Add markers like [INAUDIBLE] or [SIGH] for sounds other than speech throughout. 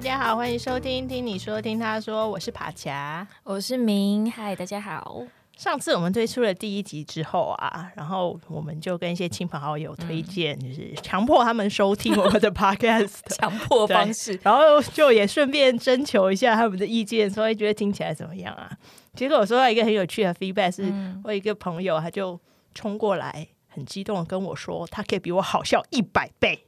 大家好，欢迎收听听你说听他说，我是帕恰，我是明，嗨，大家好。上次我们推出了第一集之后啊，然后我们就跟一些亲朋好友推荐，嗯、就是强迫他们收听我们的 [LAUGHS] podcast，强迫方式，[LAUGHS] 然后就也顺便征求一下他们的意见，说觉得听起来怎么样啊？结果我收到一个很有趣的 feedback，是我一个朋友他就冲过来，很激动的跟我说，他可以比我好笑一百倍。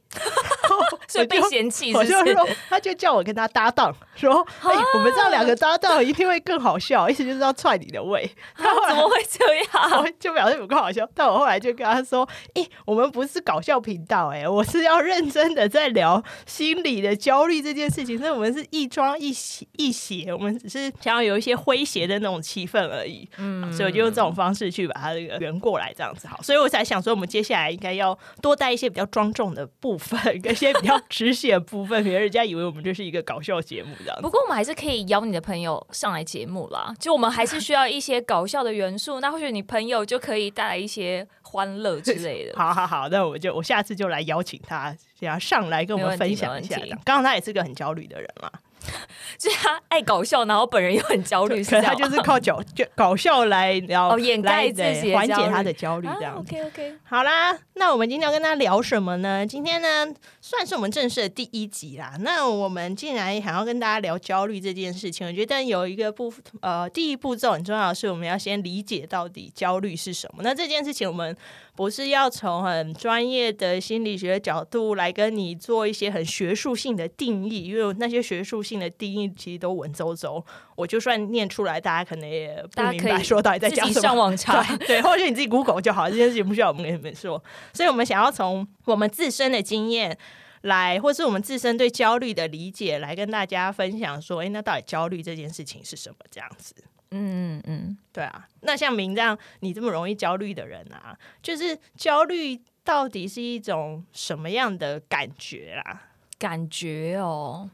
[LAUGHS] 所以被嫌弃，我就说，他就叫我跟他搭档，说：“哎、欸，我们这样两个搭档一定会更好笑。”意思就是要踹你的胃。[LAUGHS] 他怎么会这样？[LAUGHS] 就表示不够好笑。但我后来就跟他说：“哎、欸，我们不是搞笑频道，哎，我是要认真的在聊心理的焦虑这件事情。所以我们是一桩一写一写，我们只是想要有一些诙谐的那种气氛而已。嗯，所以我就用这种方式去把它这个圆过来，这样子好。所以我才想说，我们接下来应该要多带一些比较庄重的部分，跟一些比较。只写部分，别人家以为我们这是一个搞笑节目这样。不过我们还是可以邀你的朋友上来节目啦。就我们还是需要一些搞笑的元素，那或许你朋友就可以带来一些欢乐之类的。[LAUGHS] 好好好，那我就我下次就来邀请他，想要上来跟我们分享一下。刚刚他也是个很焦虑的人嘛。[LAUGHS] 就是他爱搞笑，然后本人又很焦虑，可是他就是靠搞就搞笑来，然后掩盖自己缓解他的焦虑，这样。OK OK，好啦，那我们今天要跟他聊什么呢？今天呢，算是我们正式的第一集啦。那我们既然想要跟大家聊焦虑这件事情，我觉得有一个步呃，第一步骤很重要的是，我们要先理解到底焦虑是什么。那这件事情我们。不是要从很专业的心理学角度来跟你做一些很学术性的定义，因为那些学术性的定义其实都文绉绉，我就算念出来，大家可能也不明白说到底在讲什么。自己上网 [LAUGHS] 查，对，或者你自己 Google 就好，这件事情不需要我们跟你们说。所以我们想要从我们自身的经验来，或是我们自身对焦虑的理解来跟大家分享，说，哎，那到底焦虑这件事情是什么？这样子。嗯嗯嗯，对啊，那像明这样你这么容易焦虑的人啊，就是焦虑到底是一种什么样的感觉啦？感觉哦，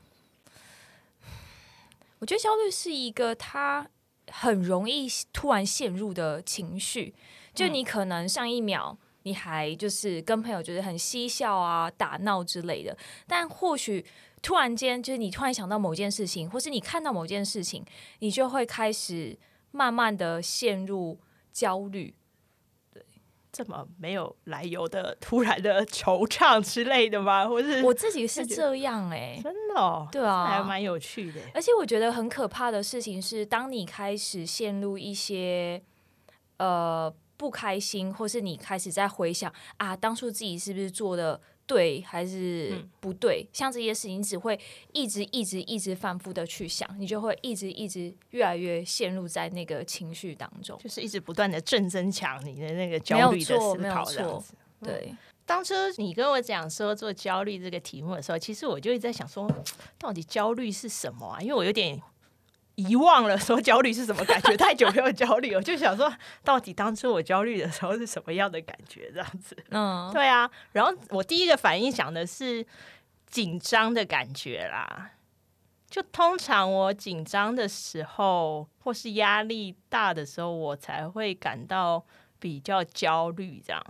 我觉得焦虑是一个他很容易突然陷入的情绪，就你可能上一秒你还就是跟朋友就是很嬉笑啊、打闹之类的，但或许。突然间，就是你突然想到某件事情，或是你看到某件事情，你就会开始慢慢的陷入焦虑。对，这么没有来由的突然的惆怅之类的吗？[LAUGHS] 或是我自己是这样哎、欸，真的、哦，对啊，还蛮有趣的。而且我觉得很可怕的事情是，当你开始陷入一些呃不开心，或是你开始在回想啊，当初自己是不是做的。对还是不对？嗯、像这些事情，你只会一直、一直、一直反复的去想，你就会一直、一直越来越陷入在那个情绪当中，就是一直不断的正增强你的那个焦虑的思考。对。当初你跟我讲说做焦虑这个题目的时候，其实我就一直在想说，到底焦虑是什么啊？因为我有点。遗忘了说焦虑是什么感觉，太久没有焦虑，我就想说，到底当初我焦虑的时候是什么样的感觉？这样子，[LAUGHS] 嗯，对啊。然后我第一个反应想的是紧张的感觉啦。就通常我紧张的时候，或是压力大的时候，我才会感到比较焦虑。这样，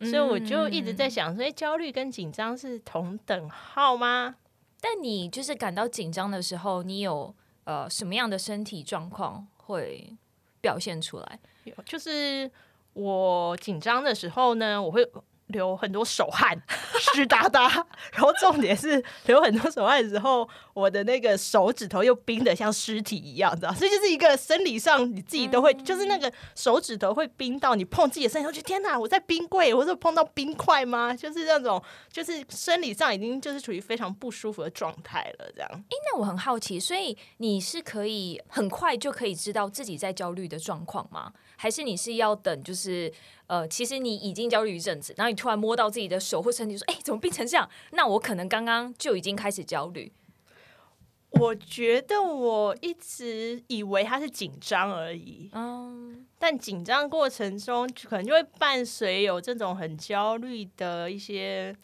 所以我就一直在想，所以焦虑跟紧张是同等号吗？但你就是感到紧张的时候，你有？呃，什么样的身体状况会表现出来？就是我紧张的时候呢，我会流很多手汗，[LAUGHS] 湿哒哒。然后重点是流很多手汗的时候，我的那个手指头又冰的像尸体一样，知道？所以就是一个生理上你自己都会，嗯、就是那个手指头会冰到你碰自己的身体，我觉得天哪，我在冰柜，我是碰到冰块吗？就是那种，就是生理上已经就是处于非常不舒服的状态了，这样。哎，那我很好奇，所以你是可以很快就可以知道自己在焦虑的状况吗？还是你是要等，就是呃，其实你已经焦虑一阵子，然后你突然摸到自己的手或身体，说：“哎，怎么变成这样？”那我可能刚刚就已经开始焦虑。我觉得我一直以为他是紧张而已，嗯，但紧张过程中可能就会伴随有这种很焦虑的一些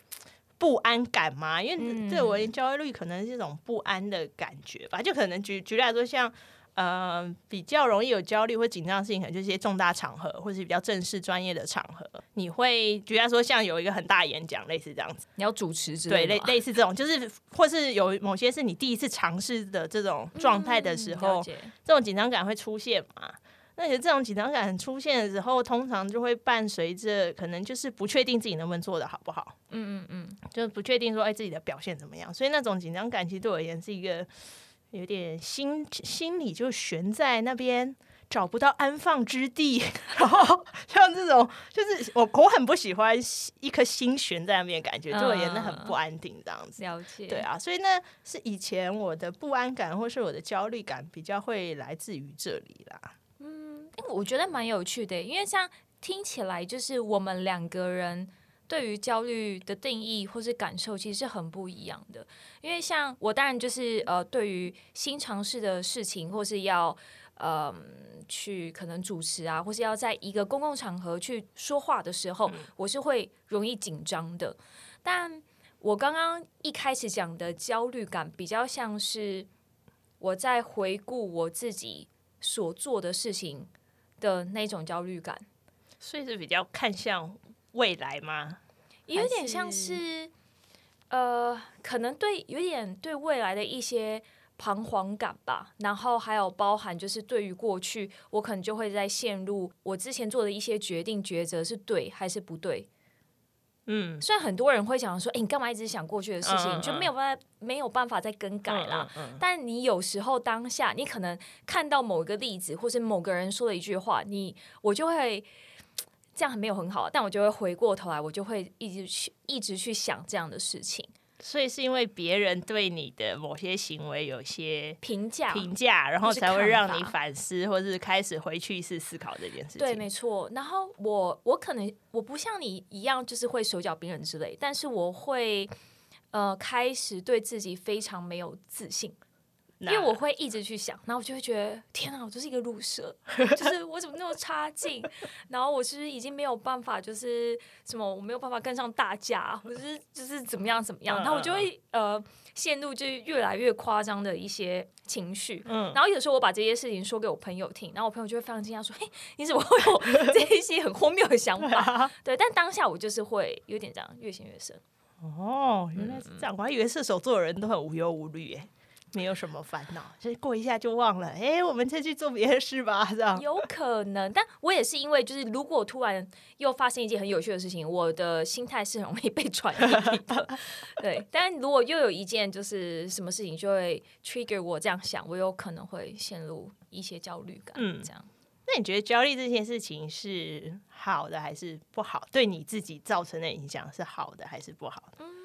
不安感嘛，因为对我而言焦虑可能是一种不安的感觉吧，就可能举举例来说，像。呃，比较容易有焦虑或紧张的事情，可能就是一些重大场合，或者是比较正式专业的场合。你会觉得说像有一个很大演讲，类似这样子，你要主持之类，对，类类似这种，就是或是有某些是你第一次尝试的这种状态的时候，嗯、这种紧张感会出现嘛？那其实这种紧张感出现的时候，通常就会伴随着可能就是不确定自己能不能做的好不好，嗯嗯嗯，就是不确定说哎自己的表现怎么样，所以那种紧张感其实对我而言是一个有点心心里就悬在那边。找不到安放之地，[LAUGHS] 然后像这种，就是我我很不喜欢一颗心悬在那边感觉，就我觉得很不安定这样子。了解，对啊，所以呢，是以前我的不安感或是我的焦虑感比较会来自于这里啦。嗯，我觉得蛮有趣的，因为像听起来就是我们两个人对于焦虑的定义或是感受其实是很不一样的。因为像我当然就是呃，对于新尝试的事情或是要。嗯，去可能主持啊，或是要在一个公共场合去说话的时候，嗯、我是会容易紧张的。但我刚刚一开始讲的焦虑感，比较像是我在回顾我自己所做的事情的那种焦虑感，所以是比较看向未来吗？有点像是，呃，可能对，有点对未来的一些。彷徨感吧，然后还有包含就是对于过去，我可能就会在陷入我之前做的一些决定抉择是对还是不对。嗯，虽然很多人会想说，哎，你干嘛一直想过去的事情，嗯嗯、就没有办法没有办法再更改啦。但你有时候当下，你可能看到某一个例子，或是某个人说了一句话，你我就会这样没有很好，但我就会回过头来，我就会一直去一直去想这样的事情。所以是因为别人对你的某些行为有些评价，评价，然后才会让你反思，或是开始回去式思考这件事情。对，没错。然后我我可能我不像你一样，就是会手脚冰冷之类，但是我会呃开始对自己非常没有自信。因为我会一直去想，然后我就会觉得天啊，我就是一个鲁蛇，[LAUGHS] 就是我怎么那么差劲？然后我是不是已经没有办法，就是什么我没有办法跟上大家，或者是就是怎么样怎么样？然后我就会呃陷入就越来越夸张的一些情绪。嗯，然后有时候我把这些事情说给我朋友听，然后我朋友就会非常惊讶说：“嘿，你怎么会有 [LAUGHS] 这一些很荒谬的想法？”对，但当下我就是会有点这样越陷越深。哦，原来是这样，我还以为射手座的人都很无忧无虑哎。没有什么烦恼，就是过一下就忘了。哎，我们再去做别的事吧，这样有可能。但我也是因为，就是如果突然又发生一件很有趣的事情，我的心态是很容易被转移的。对，但如果又有一件就是什么事情，就会 trigger 我这样想，我有可能会陷入一些焦虑感。嗯，这样。那你觉得焦虑这件事情是好的还是不好？对你自己造成的影响是好的还是不好的？嗯。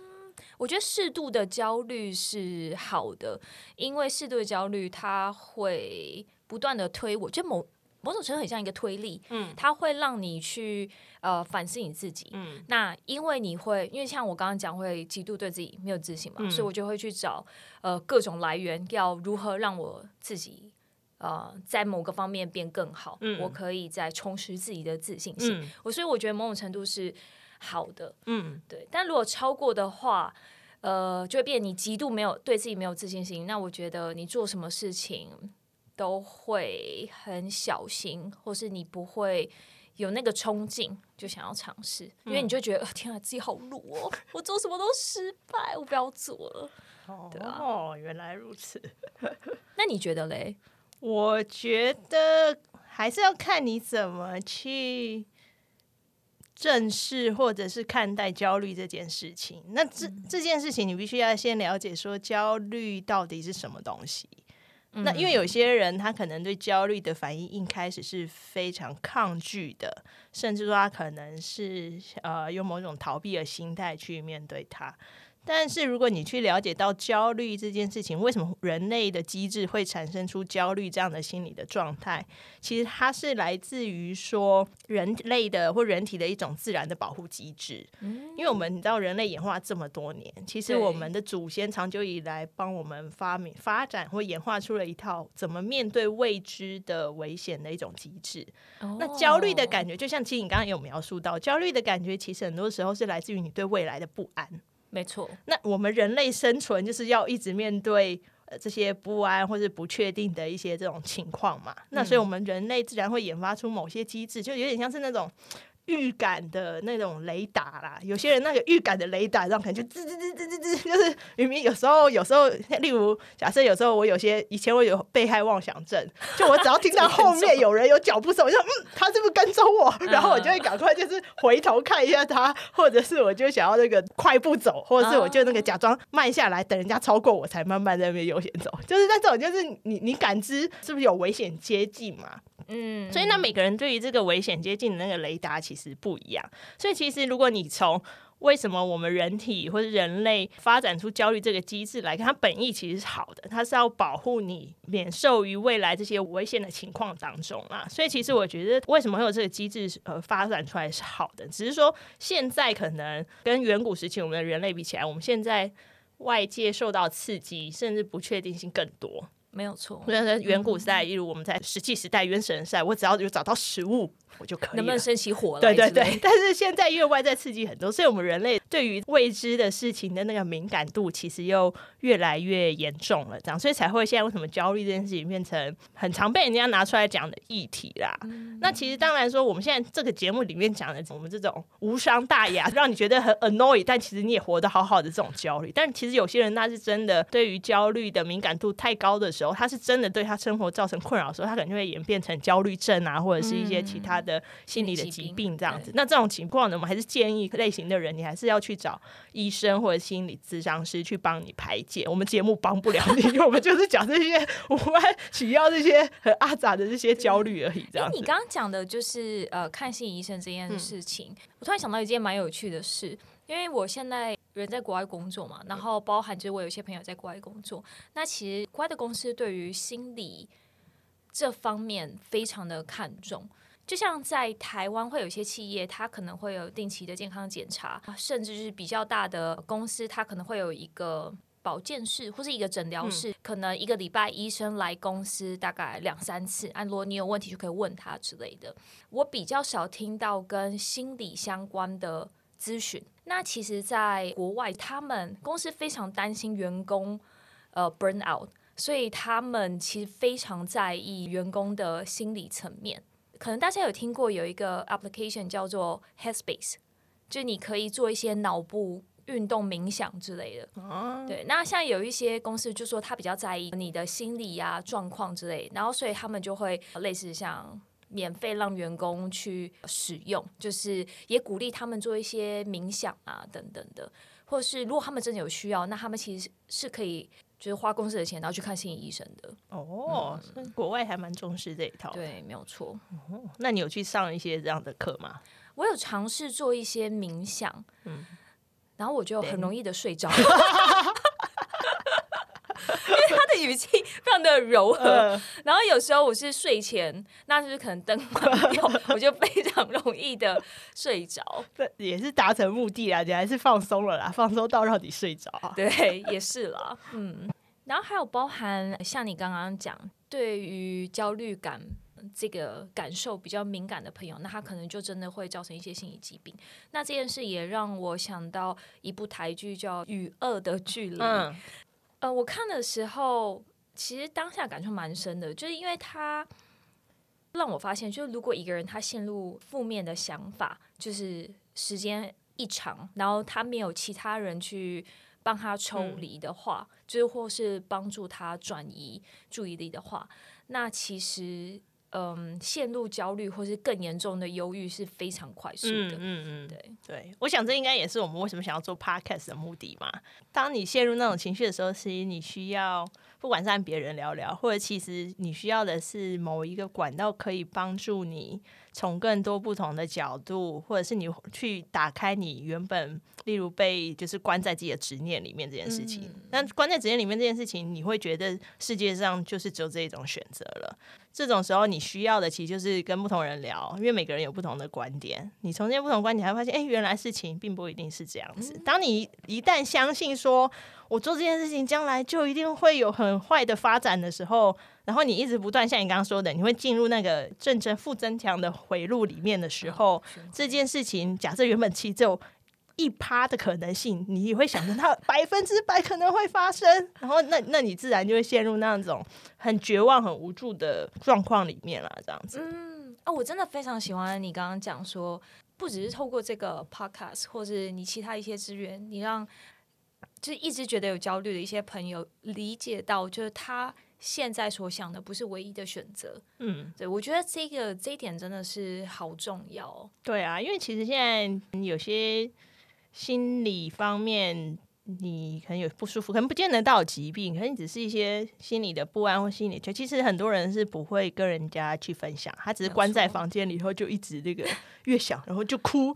我觉得适度的焦虑是好的，因为适度的焦虑它会不断的推我，就某某种程度很像一个推力，嗯，它会让你去呃反思你自己，嗯，那因为你会因为像我刚刚讲会极度对自己没有自信嘛，嗯，所以我就会去找呃各种来源，要如何让我自己呃在某个方面变更好，嗯，我可以再充实自己的自信心，我，嗯，所以我觉得某种程度是。好的，嗯，对，但如果超过的话，呃，就会变你极度没有对自己没有自信心。那我觉得你做什么事情都会很小心，或是你不会有那个冲劲，就想要尝试，因为你就觉得、嗯、天啊，自己好弱哦，我做什么都失败，我不要做了。哦，对啊、哦，原来如此。[LAUGHS] 那你觉得嘞？我觉得还是要看你怎么去。正视或者是看待焦虑这件事情，那这这件事情你必须要先了解说焦虑到底是什么东西。嗯、那因为有些人他可能对焦虑的反应一开始是非常抗拒的，甚至说他可能是呃用某种逃避的心态去面对它。但是，如果你去了解到焦虑这件事情，为什么人类的机制会产生出焦虑这样的心理的状态？其实它是来自于说人类的或人体的一种自然的保护机制。嗯，因为我们你知道，人类演化这么多年，其实我们的祖先长久以来帮我们发明、发展或演化出了一套怎么面对未知的危险的一种机制。哦，那焦虑的感觉，就像其实你刚刚有描述到，焦虑的感觉其实很多时候是来自于你对未来的不安。没错，那我们人类生存就是要一直面对呃这些不安或者不确定的一些这种情况嘛。嗯、那所以我们人类自然会研发出某些机制，就有点像是那种预感的那种雷达啦。有些人那个预感的雷达，然后可能就吱吱吱吱吱吱，就是明明有时候有时候，例如假设有时候我有些以前我有被害妄想症，就我只要听到后面有人有脚步声，我就嗯，他是不是跟踪我？[LAUGHS] 然后我就会赶快就是回头看一下他，或者是我就想要那个快步走，或者是我就那个假装慢下来，等人家超过我才慢慢在那边悠闲走。就是那种，就是你你感知是不是有危险接近嘛？嗯，所以那每个人对于这个危险接近的那个雷达其实不一样。所以其实如果你从为什么我们人体或者人类发展出焦虑这个机制来看，它本意其实是好的，它是要保护你免受于未来这些危险的情况当中啊。所以其实我觉得为什么会有这个机制呃发展出来是好的，只是说现在可能跟远古时期我们的人类比起来，我们现在外界受到刺激甚至不确定性更多。没有错，那在远古时代，例如我们在石器时代、原始人时代，我只要有找到食物，我就可以。能不能升起火来？对对对。[LAUGHS] 但是现在因为外在刺激很多，所以我们人类对于未知的事情的那个敏感度，其实又越来越严重了。这样，所以才会现在为什么焦虑这件事情变成很常被人家拿出来讲的议题啦。嗯、那其实当然说，我们现在这个节目里面讲的，我们这种无伤大雅，让你觉得很 annoy，但其实你也活得好好的这种焦虑。但其实有些人那是真的，对于焦虑的敏感度太高的时候，他是真的对他生活造成困扰的时候，他可能就会演变成焦虑症啊，或者是一些其他的心理的疾病这样子。那这种情况呢，我们还是建议类型的人，你还是要去找医生或者心理咨商师去帮你排解。我们节目帮不了你，[LAUGHS] 因为我们就是讲这些无关紧要、这些很阿杂的这些焦虑而已。这样。你刚刚讲的就是呃，看心理医生这件事情，嗯、我突然想到一件蛮有趣的事，因为我现在。人在国外工作嘛，然后包含就是我有一些朋友在国外工作。那其实国外的公司对于心理这方面非常的看重，就像在台湾会有一些企业，它可能会有定期的健康检查，甚至是比较大的公司，它可能会有一个保健室或是一个诊疗室，嗯、可能一个礼拜医生来公司大概两三次，按如果你有问题就可以问他之类的。我比较少听到跟心理相关的咨询。那其实，在国外，他们公司非常担心员工呃 burn out，所以他们其实非常在意员工的心理层面。可能大家有听过有一个 application 叫做 Headspace，就你可以做一些脑部运动冥想之类的。嗯、对，那像有一些公司就说他比较在意你的心理呀、啊、状况之类，然后所以他们就会类似像。免费让员工去使用，就是也鼓励他们做一些冥想啊等等的，或是如果他们真的有需要，那他们其实是可以就是花公司的钱，然后去看心理医生的。哦，嗯、国外还蛮重视这一套。对，没有错。哦，那你有去上一些这样的课吗？我有尝试做一些冥想，嗯，然后我就很容易的睡着。[LAUGHS] 语气非常的柔和，呃、然后有时候我是睡前，那就是可能灯关掉，[LAUGHS] 我就非常容易的睡着。这也是达成目的啦，你还是放松了啦，放松到让你睡着。对，也是啦，嗯。然后还有包含像你刚刚讲，对于焦虑感这个感受比较敏感的朋友，那他可能就真的会造成一些心理疾病。那这件事也让我想到一部台剧叫《与恶的距离》。嗯呃，我看的时候，其实当下感触蛮深的，就是因为他让我发现，就是如果一个人他陷入负面的想法，就是时间一长，然后他没有其他人去帮他抽离的话，嗯、就是或是帮助他转移注意力的话，那其实。嗯，陷入焦虑或是更严重的忧郁是非常快速的。嗯嗯嗯，对对，我想这应该也是我们为什么想要做 podcast 的目的嘛。当你陷入那种情绪的时候，其实你需要不管是和别人聊聊，或者其实你需要的是某一个管道，可以帮助你从更多不同的角度，或者是你去打开你原本例如被就是关在自己的执念里面这件事情。那、嗯、关在执念里面这件事情，你会觉得世界上就是只有这一种选择了。这种时候，你需要的其实就是跟不同人聊，因为每个人有不同的观点。你从这些不同观点，还会发现，哎，原来事情并不一定是这样子。当你一旦相信说，我做这件事情将来就一定会有很坏的发展的时候，然后你一直不断像你刚刚说的，你会进入那个正正负增强的回路里面的时候，这件事情假设原本其实只有一趴的可能性，你也会想着它百分之百可能会发生，然后那那你自然就会陷入那种很绝望、很无助的状况里面了，这样子。嗯，哦，我真的非常喜欢你刚刚讲说，不只是透过这个 podcast，或是你其他一些资源，你让就一直觉得有焦虑的一些朋友理解到，就是他现在所想的不是唯一的选择。嗯，对，我觉得这个这一点真的是好重要。对啊，因为其实现在有些心理方面。你可能有不舒服，可能不见得到疾病，可能只是一些心理的不安或心理。就其实很多人是不会跟人家去分享，他只是关在房间里头，就一直那个 [LAUGHS] 越想，然后就哭。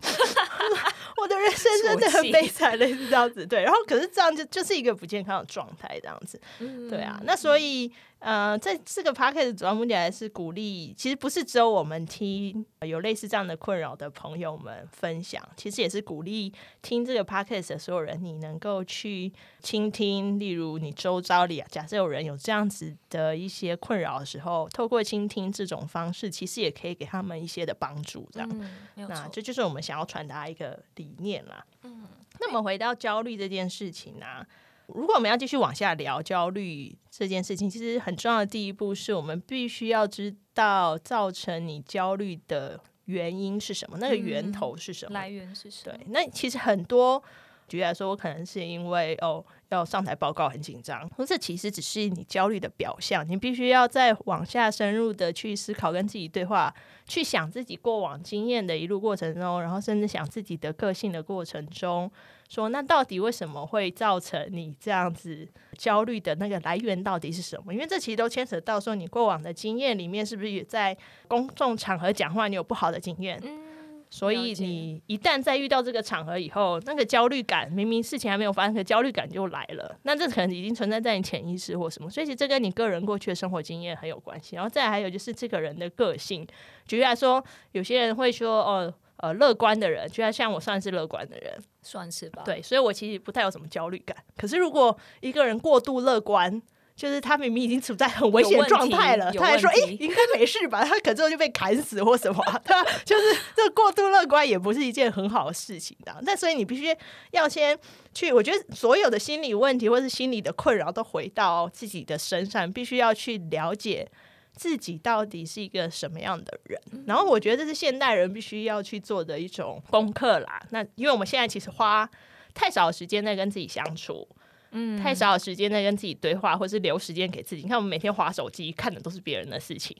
[LAUGHS] 我的人生真的很悲惨，类似这样子。对，然后可是这样就就是一个不健康的状态，这样子。对啊，那所以。呃，在这个 podcast 主要目的还是鼓励，其实不是只有我们听有类似这样的困扰的朋友们分享，其实也是鼓励听这个 podcast 的所有人，你能够去倾听，例如你周遭里啊，假设有人有这样子的一些困扰的时候，透过倾听这种方式，其实也可以给他们一些的帮助，这样。嗯，那这就是我们想要传达一个理念啦。嗯，那么回到焦虑这件事情呢，啊？如果我们要继续往下聊焦虑这件事情，其实很重要的第一步是我们必须要知道造成你焦虑的原因是什么，那个源头是什么，来源是什么？对，那其实很多，举例来说，我可能是因为哦要上台报告很紧张，这其实只是你焦虑的表象，你必须要再往下深入的去思考，跟自己对话，去想自己过往经验的一路过程中，然后甚至想自己的个性的过程中。说那到底为什么会造成你这样子焦虑的那个来源到底是什么？因为这其实都牵扯到说你过往的经验里面是不是也在公众场合讲话你有不好的经验？嗯，所以你一旦在遇到这个场合以后，那个焦虑感明明事情还没有发生，可焦虑感就来了。那这可能已经存在在你潜意识或什么，所以其实这跟你个人过去的生活经验很有关系。然后再还有就是这个人的个性，举例来说，有些人会说哦。呃，乐观的人，就像像我算是乐观的人，算是吧。对，所以我其实不太有什么焦虑感。可是如果一个人过度乐观，就是他明明已经处在很危险状态了，他还说：“哎、欸，应该没事吧？”他可之后就被砍死或什么，对吧？就是这过度乐观也不是一件很好的事情的。那所以你必须要先去，我觉得所有的心理问题或是心理的困扰都回到自己的身上，必须要去了解。自己到底是一个什么样的人？然后我觉得这是现代人必须要去做的一种功课啦。那因为我们现在其实花太少的时间在跟自己相处，嗯，太少的时间在跟自己对话，或是留时间给自己。你看，我们每天划手机看的都是别人的事情。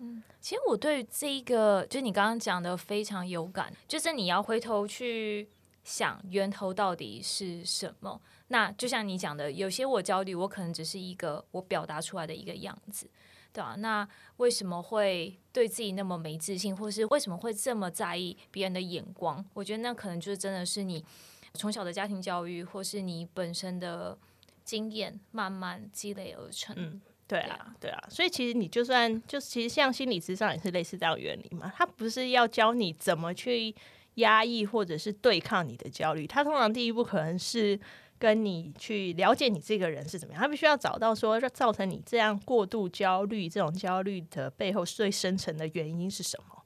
嗯，其实我对这一个，就你刚刚讲的非常有感，就是你要回头去想源头到底是什么。那就像你讲的，有些我焦虑，我可能只是一个我表达出来的一个样子。对啊，那为什么会对自己那么没自信，或是为什么会这么在意别人的眼光？我觉得那可能就是真的是你从小的家庭教育，或是你本身的经验慢慢积累而成。嗯，对啊，对啊。所以其实你就算就是，其实像心理咨商也是类似这样原理嘛。他不是要教你怎么去压抑或者是对抗你的焦虑，他通常第一步可能是。跟你去了解你这个人是怎么样，他必须要找到说造成你这样过度焦虑，这种焦虑的背后最深层的原因是什么，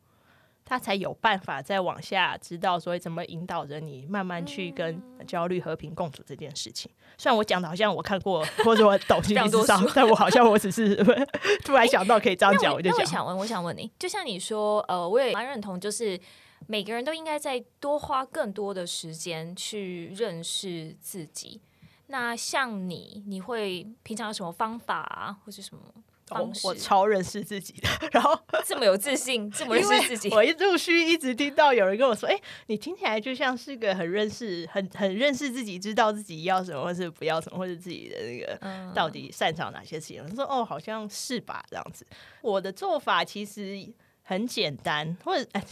他才有办法再往下知道所以怎么引导着你慢慢去跟焦虑和平共处这件事情。虽然我讲的好像我看过 [LAUGHS] 或者我懂心理咨商，但我好像我只是 [LAUGHS] 突然想到可以这样讲，我就讲。我想问，我想问你，就像你说，呃，我也蛮认同，就是。每个人都应该再多花更多的时间去认识自己。那像你，你会平常有什么方法啊，或是什么方式？哦，我超认识自己的，然后 [LAUGHS] 这么有自信，这么认识自己。我一陆续一直听到有人跟我说：“哎，你听起来就像是个很认识、很很认识自己，知道自己要什么或是不要什么，或是自己的那个到底擅长哪些事情。”他说：“哦，好像是吧，这样子。”我的做法其实很简单，或者哎。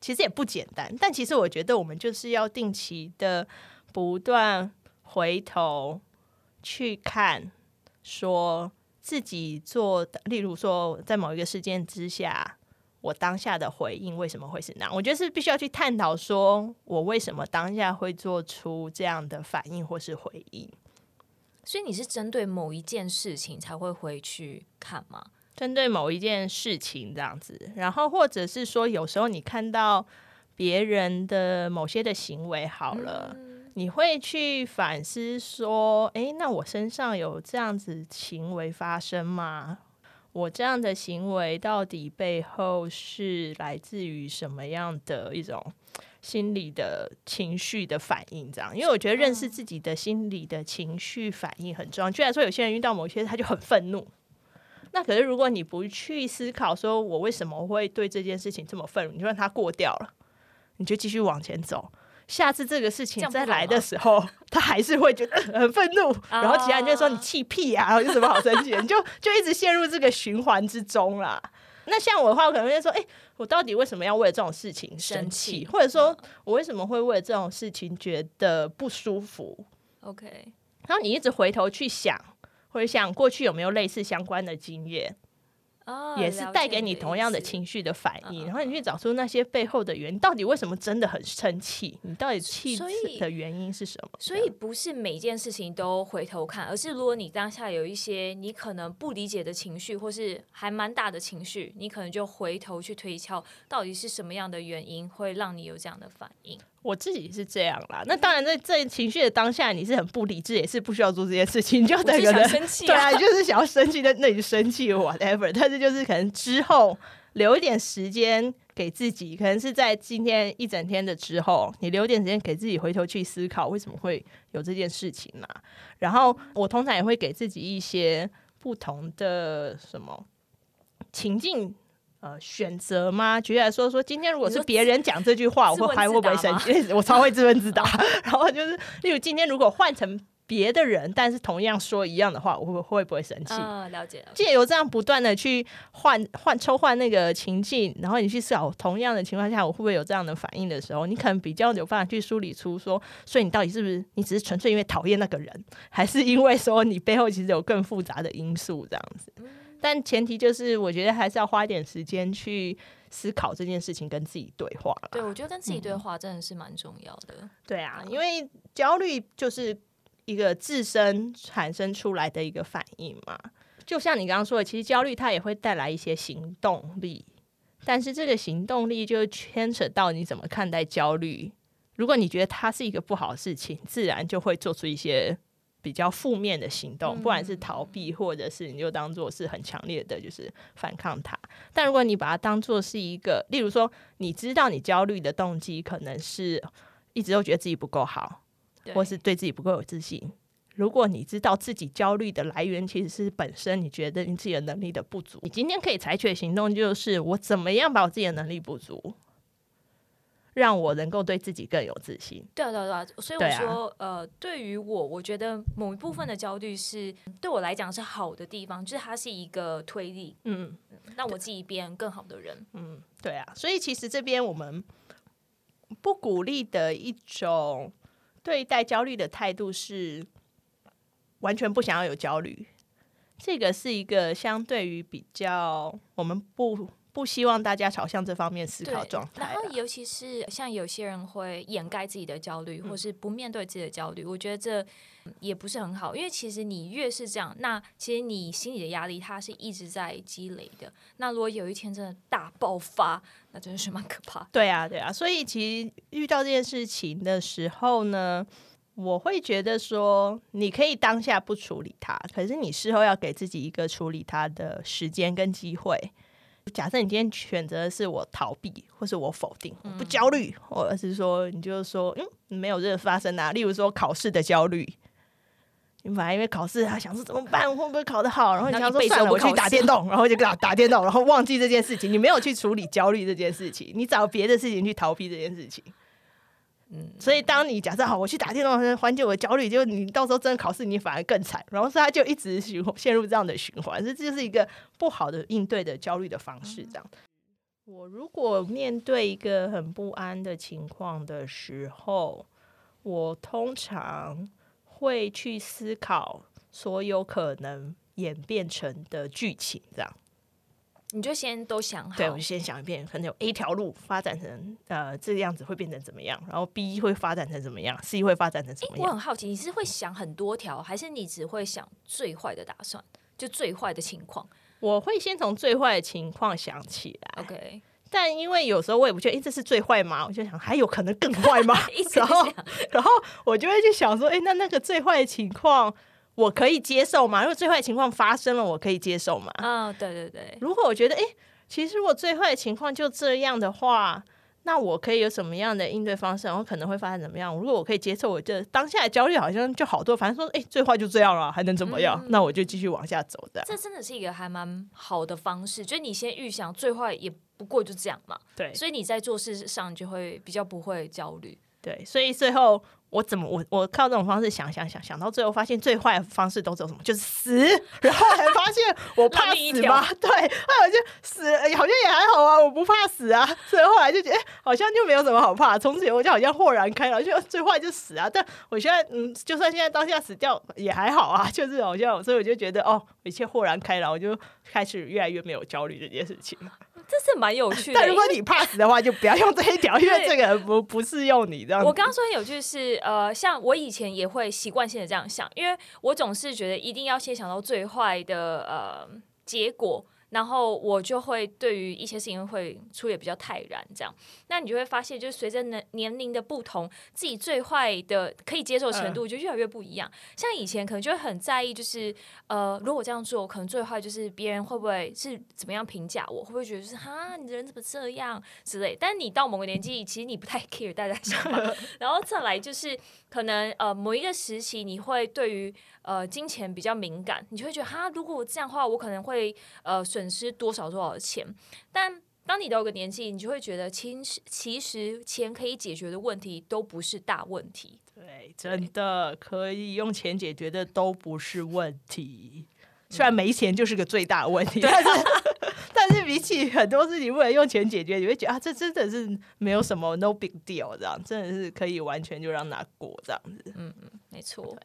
其实也不简单，但其实我觉得我们就是要定期的不断回头去看，说自己做的，例如说在某一个事件之下，我当下的回应为什么会是那样？我觉得是必须要去探讨，说我为什么当下会做出这样的反应或是回应。所以你是针对某一件事情才会回去看吗？针对某一件事情这样子，然后或者是说，有时候你看到别人的某些的行为好了，嗯、你会去反思说：“诶，那我身上有这样子行为发生吗？我这样的行为到底背后是来自于什么样的一种心理的情绪的反应，这样，因为我觉得认识自己的心理的情绪反应很重要。居然说有些人遇到某些他就很愤怒，那可是如果你不去思考，说我为什么会对这件事情这么愤怒，你就让它过掉了，你就继续往前走。下次这个事情再来的时候，[LAUGHS] 他还是会觉得很愤怒，然后其他人就说你气屁啊，[LAUGHS] 有什么好生气的？你就就一直陷入这个循环之中啦。那像我的话，我可能会说，哎、欸，我到底为什么要为了这种事情生气？或者说我为什么会为了这种事情觉得不舒服？OK，然后你一直回头去想，回想过去有没有类似相关的经验。Oh, 也是带给你同样的情绪的反应，然后你去找出那些背后的原因，到底为什么真的很生气？你到底气的原因是什么？所以不是每件事情都回头看，而是如果你当下有一些你可能不理解的情绪，或是还蛮大的情绪，你可能就回头去推敲，到底是什么样的原因会让你有这样的反应。我自己是这样啦，那当然在这情绪的当下，你是很不理智，也是不需要做这件事情，你 [LAUGHS] 就等个人生气，[LAUGHS] 对啊，就是想要生气，在那你就生气 whatever，但是就是可能之后留一点时间给自己，可能是在今天一整天的之后，你留点时间给自己回头去思考为什么会有这件事情嘛。然后我通常也会给自己一些不同的什么情境。呃，选择吗？举例来说，说今天如果是别人讲这句话，我会还会不会生气？[LAUGHS] 我超会自问自答。[LAUGHS] 然后就是，例如今天如果换成别的人，但是同样说一样的话，我会会不会生气？啊，了解了。借由这样不断的去换换抽换那个情境，然后你去思考同样的情况下，我会不会有这样的反应的时候，你可能比较有办法去梳理出说，所以你到底是不是你只是纯粹因为讨厌那个人，还是因为说你背后其实有更复杂的因素这样子？但前提就是，我觉得还是要花一点时间去思考这件事情，跟自己对话。对，我觉得跟自己对话真的是蛮重要的。嗯。对啊，因为焦虑就是一个自身产生出来的一个反应嘛。就像你刚刚说的，其实焦虑它也会带来一些行动力，但是这个行动力就牵扯到你怎么看待焦虑。如果你觉得它是一个不好的事情，自然就会做出一些。比较负面的行动，不管是逃避，或者是你就当做是很强烈的，就是反抗它。但如果你把它当做是一个，例如说，你知道你焦虑的动机可能是一直都觉得自己不够好，或是对自己不够有自信。如果你知道自己焦虑的来源其实是本身你觉得你自己的能力的不足，你今天可以采取的行动就是我怎么样把我自己的能力不足。让我能够对自己更有自信。对对对，所以我说，啊、呃，对于我，我觉得某一部分的焦虑是对我来讲是好的地方，就是它是一个推力，嗯，让我自己变更好的人。嗯，对啊，所以其实这边我们不鼓励的一种对待焦虑的态度是完全不想要有焦虑，这个是一个相对于比较我们不。不希望大家朝向这方面思考状态。然后，尤其是像有些人会掩盖自己的焦虑，或是不面对自己的焦虑，嗯，我觉得这也不是很好。因为其实你越是这样，那其实你心里的压力它是一直在积累的。那如果有一天真的大爆发，那真的是蛮可怕。对啊，对啊。所以其实遇到这件事情的时候呢，我会觉得说，你可以当下不处理它，可是你事后要给自己一个处理它的时间跟机会。假设你今天选择的是我逃避，或是我否定，我不焦虑，或者是说你就是说，嗯，没有这个发生啊。例如说考试的焦虑，你本来因为考试他想说怎么办，会不会考得好，然后你想说算了，我去打电动，然后就打打电动，然后忘记这件事情，你没有去处理焦虑这件事情，你找别的事情去逃避这件事情。嗯，所以当你假设好，我去打电动缓解我的焦虑，就你到时候真的考试，你反而更惨。然后所以他就一直循陷入这样的循环，这就是一个不好的应对的焦虑的方式。这样，我如果面对一个很不安的情况的时候，我通常会去思考所有可能演变成的剧情，这样。你就先都想好，对，我就先想一遍，可能有 A 条路发展成呃这个样子会变成怎么样，然后 B 会发展成怎么样，C 会发展成怎么样。我很好奇，你是会想很多条，还是你只会想最坏的打算，就最坏的情况？我会先从最坏的情况想起来，OK。但因为有时候我也不确定这是最坏吗？我就想还有可能更坏吗？[LAUGHS] 然后然后我就会去想说，哎，那那个最坏的情况。我可以接受吗？如果最坏的情况发生了，我可以接受吗？啊、哦，对对对。如果我觉得，哎，其实如果最坏的情况就这样的话，那我可以有什么样的应对方式？然后可能会发生怎么样？如果我可以接受，我这当下的焦虑好像就好多。反正说，哎、欸，最坏就这样了，还能怎么样？嗯、那我就继续往下走的。这真的是一个还蛮好的方式，就是你先预想最坏也不过就这样嘛。对，所以你在做事上就会比较不会焦虑。对，所以最后。我怎么我我靠这种方式想想想想到最后发现最坏的方式都是什么？就是死，然后还发现 [LAUGHS] 我怕死吗？[LAUGHS] 对，后来就死，好像也还好啊，我不怕死啊。所以后来就觉得好像就没有什么好怕，从此我就好像豁然开朗，就最坏就死啊。但我现在嗯，就算现在当下死掉也还好啊，[LAUGHS] 就是好像所以我就觉得哦，一切豁然开朗，我就开始越来越没有焦虑这件事情。这是蛮有趣的，但如果你怕死的话，就不要用这一条，[LAUGHS] 因为这个不不适用你这样。我刚刚说很有趣是，呃，像我以前也会习惯性的这样想，因为我总是觉得一定要先想到最坏的呃结果。然后我就会对于一些事情会处理比较泰然，这样，那你就会发现，就是随着年年龄的不同，自己最坏的可以接受程度就越来越不一样。像以前可能就会很在意，就是呃，如果这样做，可能最坏就是别人会不会是怎么样评价我，会不会觉得就是哈，你人怎么这样之类。但你到某个年纪，其实你不太 care 大家想法。[LAUGHS] 然后再来就是可能呃某一个时期，你会对于。呃，金钱比较敏感，你就会觉得哈，如果我这样的话，我可能会呃损失多少多少钱。但当你到一个年纪，你就会觉得，其实其实钱可以解决的问题都不是大问题。对，真的可以用钱解决的都不是问题。虽然没钱就是个最大的问题，[LAUGHS] 但是但是比起很多事情不能用钱解决，你会觉得啊，这真的是没有什么 no big deal 这样，真的是可以完全就让它过这样子。嗯嗯，没错。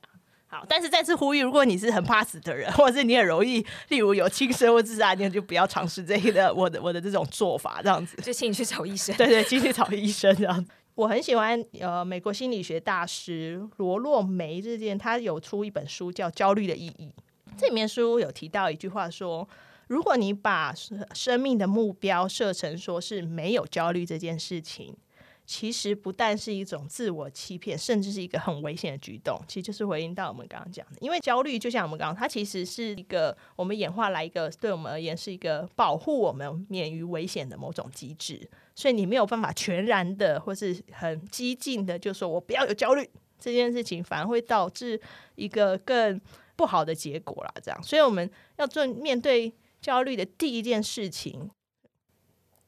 好，但是再次呼吁，如果你是很怕死的人，[LAUGHS] 或者是你很容易，例如有轻生或自杀，你就不要尝试这个我的我的这种做法，这样子，就请你去找医生。对对，请去找医生这样。[LAUGHS] 我很喜欢呃，美国心理学大师罗洛梅这件，他有出一本书叫《焦虑的意义》。这里面书有提到一句话说，如果你把生命的目标设成说是没有焦虑这件事情。其实不但是一种自我欺骗，甚至是一个很危险的举动。其实就是回应到我们刚刚讲的，因为焦虑就像我们刚刚，它其实是一个我们演化来一个对我们而言是一个保护我们免于危险的某种机制。所以你没有办法全然的或是很激进的就说我不要有焦虑这件事情，反而会导致一个更不好的结果啦。这样，所以我们要做面对焦虑的第一件事情。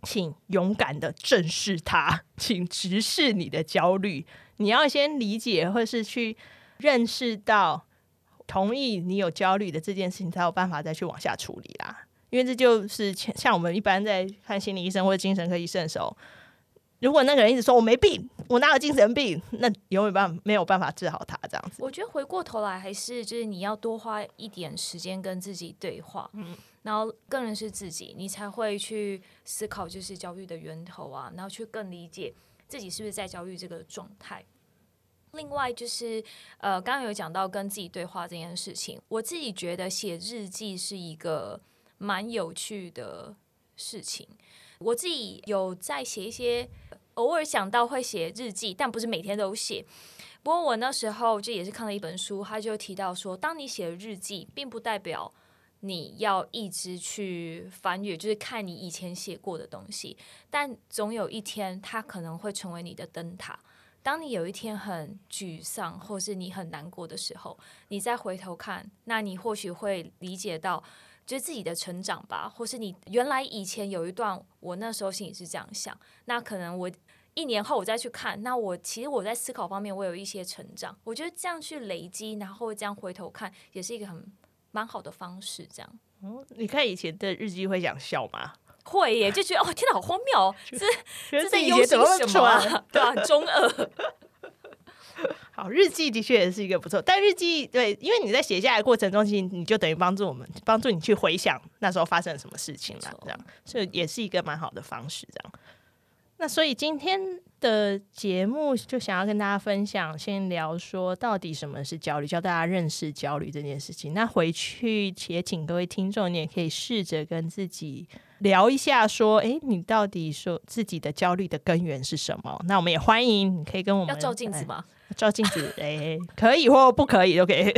请勇敢的正视它，[LAUGHS] 请直视你的焦虑。你要先理解，或是去认识到，同意你有焦虑的这件事情，才有办法再去往下处理啦。因为这就是像我们一般在看心理医生或者精神科医生的时候，如果那个人一直说我没病，我哪有精神病，那永远办没有办法治好他这样子。我觉得回过头来，还是就是你要多花一点时间跟自己对话。嗯。然后更认识自己，你才会去思考就是焦虑的源头啊，然后去更理解自己是不是在焦虑这个状态。另外就是呃，刚刚有讲到跟自己对话这件事情，我自己觉得写日记是一个蛮有趣的事情。我自己有在写一些，偶尔想到会写日记，但不是每天都写。不过我那时候就也是看了一本书，他就提到说，当你写日记，并不代表。你要一直去翻阅，就是看你以前写过的东西，但总有一天，它可能会成为你的灯塔。当你有一天很沮丧，或是你很难过的时候，你再回头看，那你或许会理解到，就是自己的成长吧，或是你原来以前有一段，我那时候心里是这样想，那可能我一年后我再去看，那我其实我在思考方面，我有一些成长。我觉得这样去累积，然后这样回头看，也是一个很。蛮好的方式，这样。嗯，你看以前的日记会想笑吗？[LAUGHS] 会耶，就觉得哦，天哪，好荒谬！[LAUGHS] 哦这这在忧心什么啊？[LAUGHS] 对啊，中二。好，日记的确也是一个不错，但日记对，因为你在写下来的过程中，其实你就等于帮助我们，帮助你去回想那时候发生了什么事情了，这样，所以也是一个蛮好的方式，这样。那所以今天的节目就想要跟大家分享，先聊说到底什么是焦虑，教大家认识焦虑这件事情。那回去也请各位听众，你也可以试着跟自己聊一下，说，哎，你到底说自己的焦虑的根源是什么？那我们也欢迎，你可以跟我们要照镜子吗？照镜子，哎，可以或不可以都可以，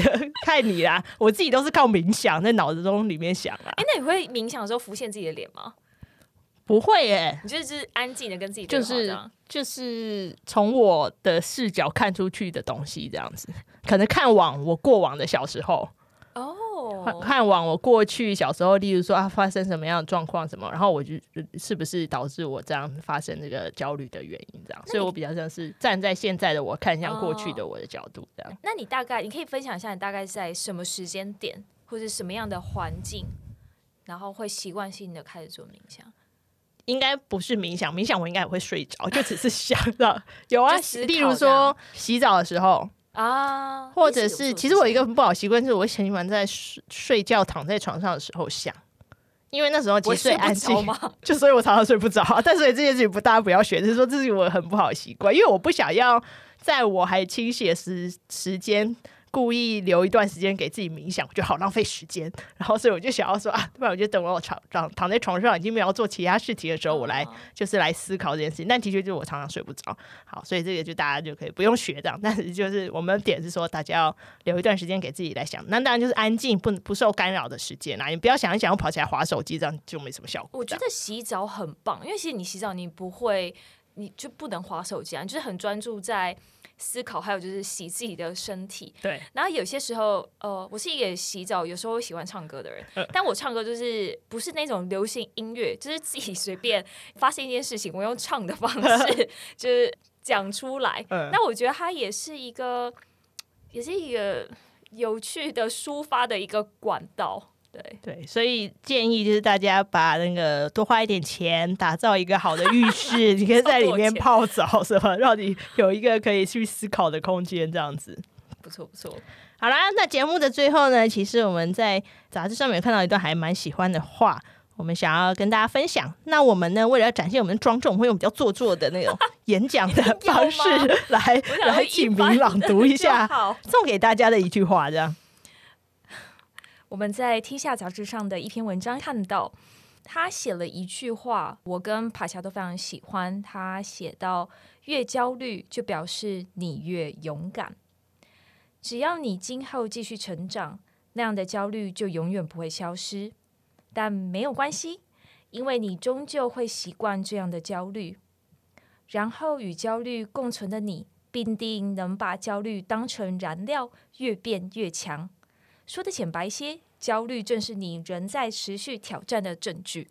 看你啦。我自己都是靠冥想，在脑子中里面想啊。哎，那你会冥想的时候浮现自己的脸吗？不会耶，你就是安静的跟自己就是就是从我的视角看出去的东西这样子，可能看往我过往的小时候。看看往我过去小时候，例如说啊，发生什么样的状况什么，然后我就是不是导致我这样发生这个焦虑的原因，这样，所以我比较像是站在现在的我看向过去的我的角度这样。那你大概你可以分享一下，你大概在什么时间点或者什么样的环境，然后会习惯性的开始做冥想？应该不是冥想，冥想我应该也会睡着，就只是想到 [LAUGHS] 有啊，例如说洗澡的时候。啊，或者是，其实我一个不好习惯是，我喜欢在睡睡觉躺在床上的时候想，因为那时候其实最安静，就所以我常常睡不着。但是这件事情不，大家不要学，就是说这是我很不好的习惯，因为我不想要在我还清醒的时时间。故意留一段时间给自己冥想，我觉得好浪费时间。然后，所以我就想要说啊，不然我就等我躺躺躺在床上，已经没有做其他事情的时候，我来就是来思考这件事情。但的确就是我常常睡不着。好，所以这个就大家就可以不用学这样。但是就是我们的点是说，大家要留一段时间给自己来想。那当然就是安静不不受干扰的时间啦。你不要想一想，我跑起来划手机，这样就没什么效果。我觉得洗澡很棒，因为其实你洗澡你不会，你就不能划手机啊，你就是很专注在。思考，还有就是洗自己的身体。对，然后有些时候，呃，我是一个洗澡有时候喜欢唱歌的人，呃、但我唱歌就是不是那种流行音乐，就是自己随便 [LAUGHS] 发现一件事情，我用唱的方式 [LAUGHS] 就是讲出来。呃、那我觉得它也是一个，也是一个有趣的抒发的一个管道。对对，所以建议就是大家把那个多花一点钱，打造一个好的浴室，[LAUGHS] 你可以在里面泡澡，是吧？让你有一个可以去思考的空间，这样子不错不错。好啦，那节目的最后呢，其实我们在杂志上面有看到一段还蛮喜欢的话，我们想要跟大家分享。那我们呢，为了要展现我们的庄重，会用比较做作的那种演讲的方式来来请明朗读一下，送给大家的一句话，这样。我们在《天下》杂志上的一篇文章看到，他写了一句话，我跟帕乔都非常喜欢。他写到：“越焦虑，就表示你越勇敢。只要你今后继续成长，那样的焦虑就永远不会消失。但没有关系，因为你终究会习惯这样的焦虑。然后与焦虑共存的你，必定能把焦虑当成燃料，越变越强。”说的浅白些，焦虑正是你仍在持续挑战的证据。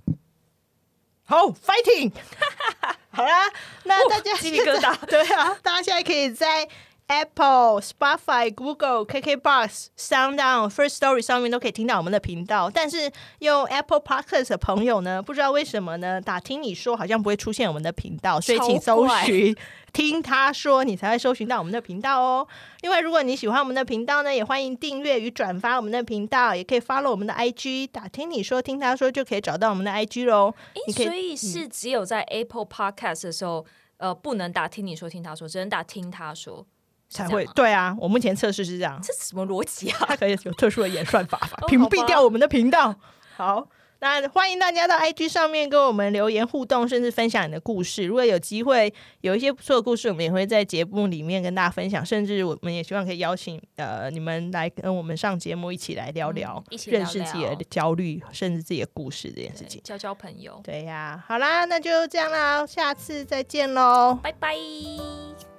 好，fighting！[LAUGHS] 好啦，那大家鸡皮疙瘩，[LAUGHS] 对啊，大家现在可以在 Apple、Spotify、Google、KKBox、SoundOn、First Story 上面都可以听到我们的频道。但是用 Apple Podcast 的朋友呢，不知道为什么呢，打听你说好像不会出现我们的频道，所以请搜寻。听他说，你才会搜寻到我们的频道哦。另外，如果你喜欢我们的频道呢，也欢迎订阅与转发我们的频道，也可以 follow 我们的 IG，打听你说，听他说就可以找到我们的 IG 喽。你可以，所以是只有在 Apple Podcast 的时候，呃，不能打听你说，听他说，只能打听他说才会。对啊，我目前测试是这样。这是什么逻辑啊？[LAUGHS] 它可以有特殊的演算法，法，屏蔽掉我们的频道。好。那欢迎大家到 IG 上面跟我们留言互动，甚至分享你的故事。如果有机会有一些不错的故事，我们也会在节目里面跟大家分享。甚至我们也希望可以邀请呃你们来跟我们上节目，一起来聊聊，嗯、一起认识自己的焦虑，甚至自己的故事这件事情，交交朋友。对呀、啊，好啦，那就这样啦，下次再见喽，拜拜。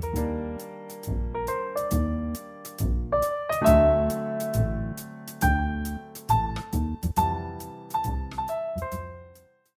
thank you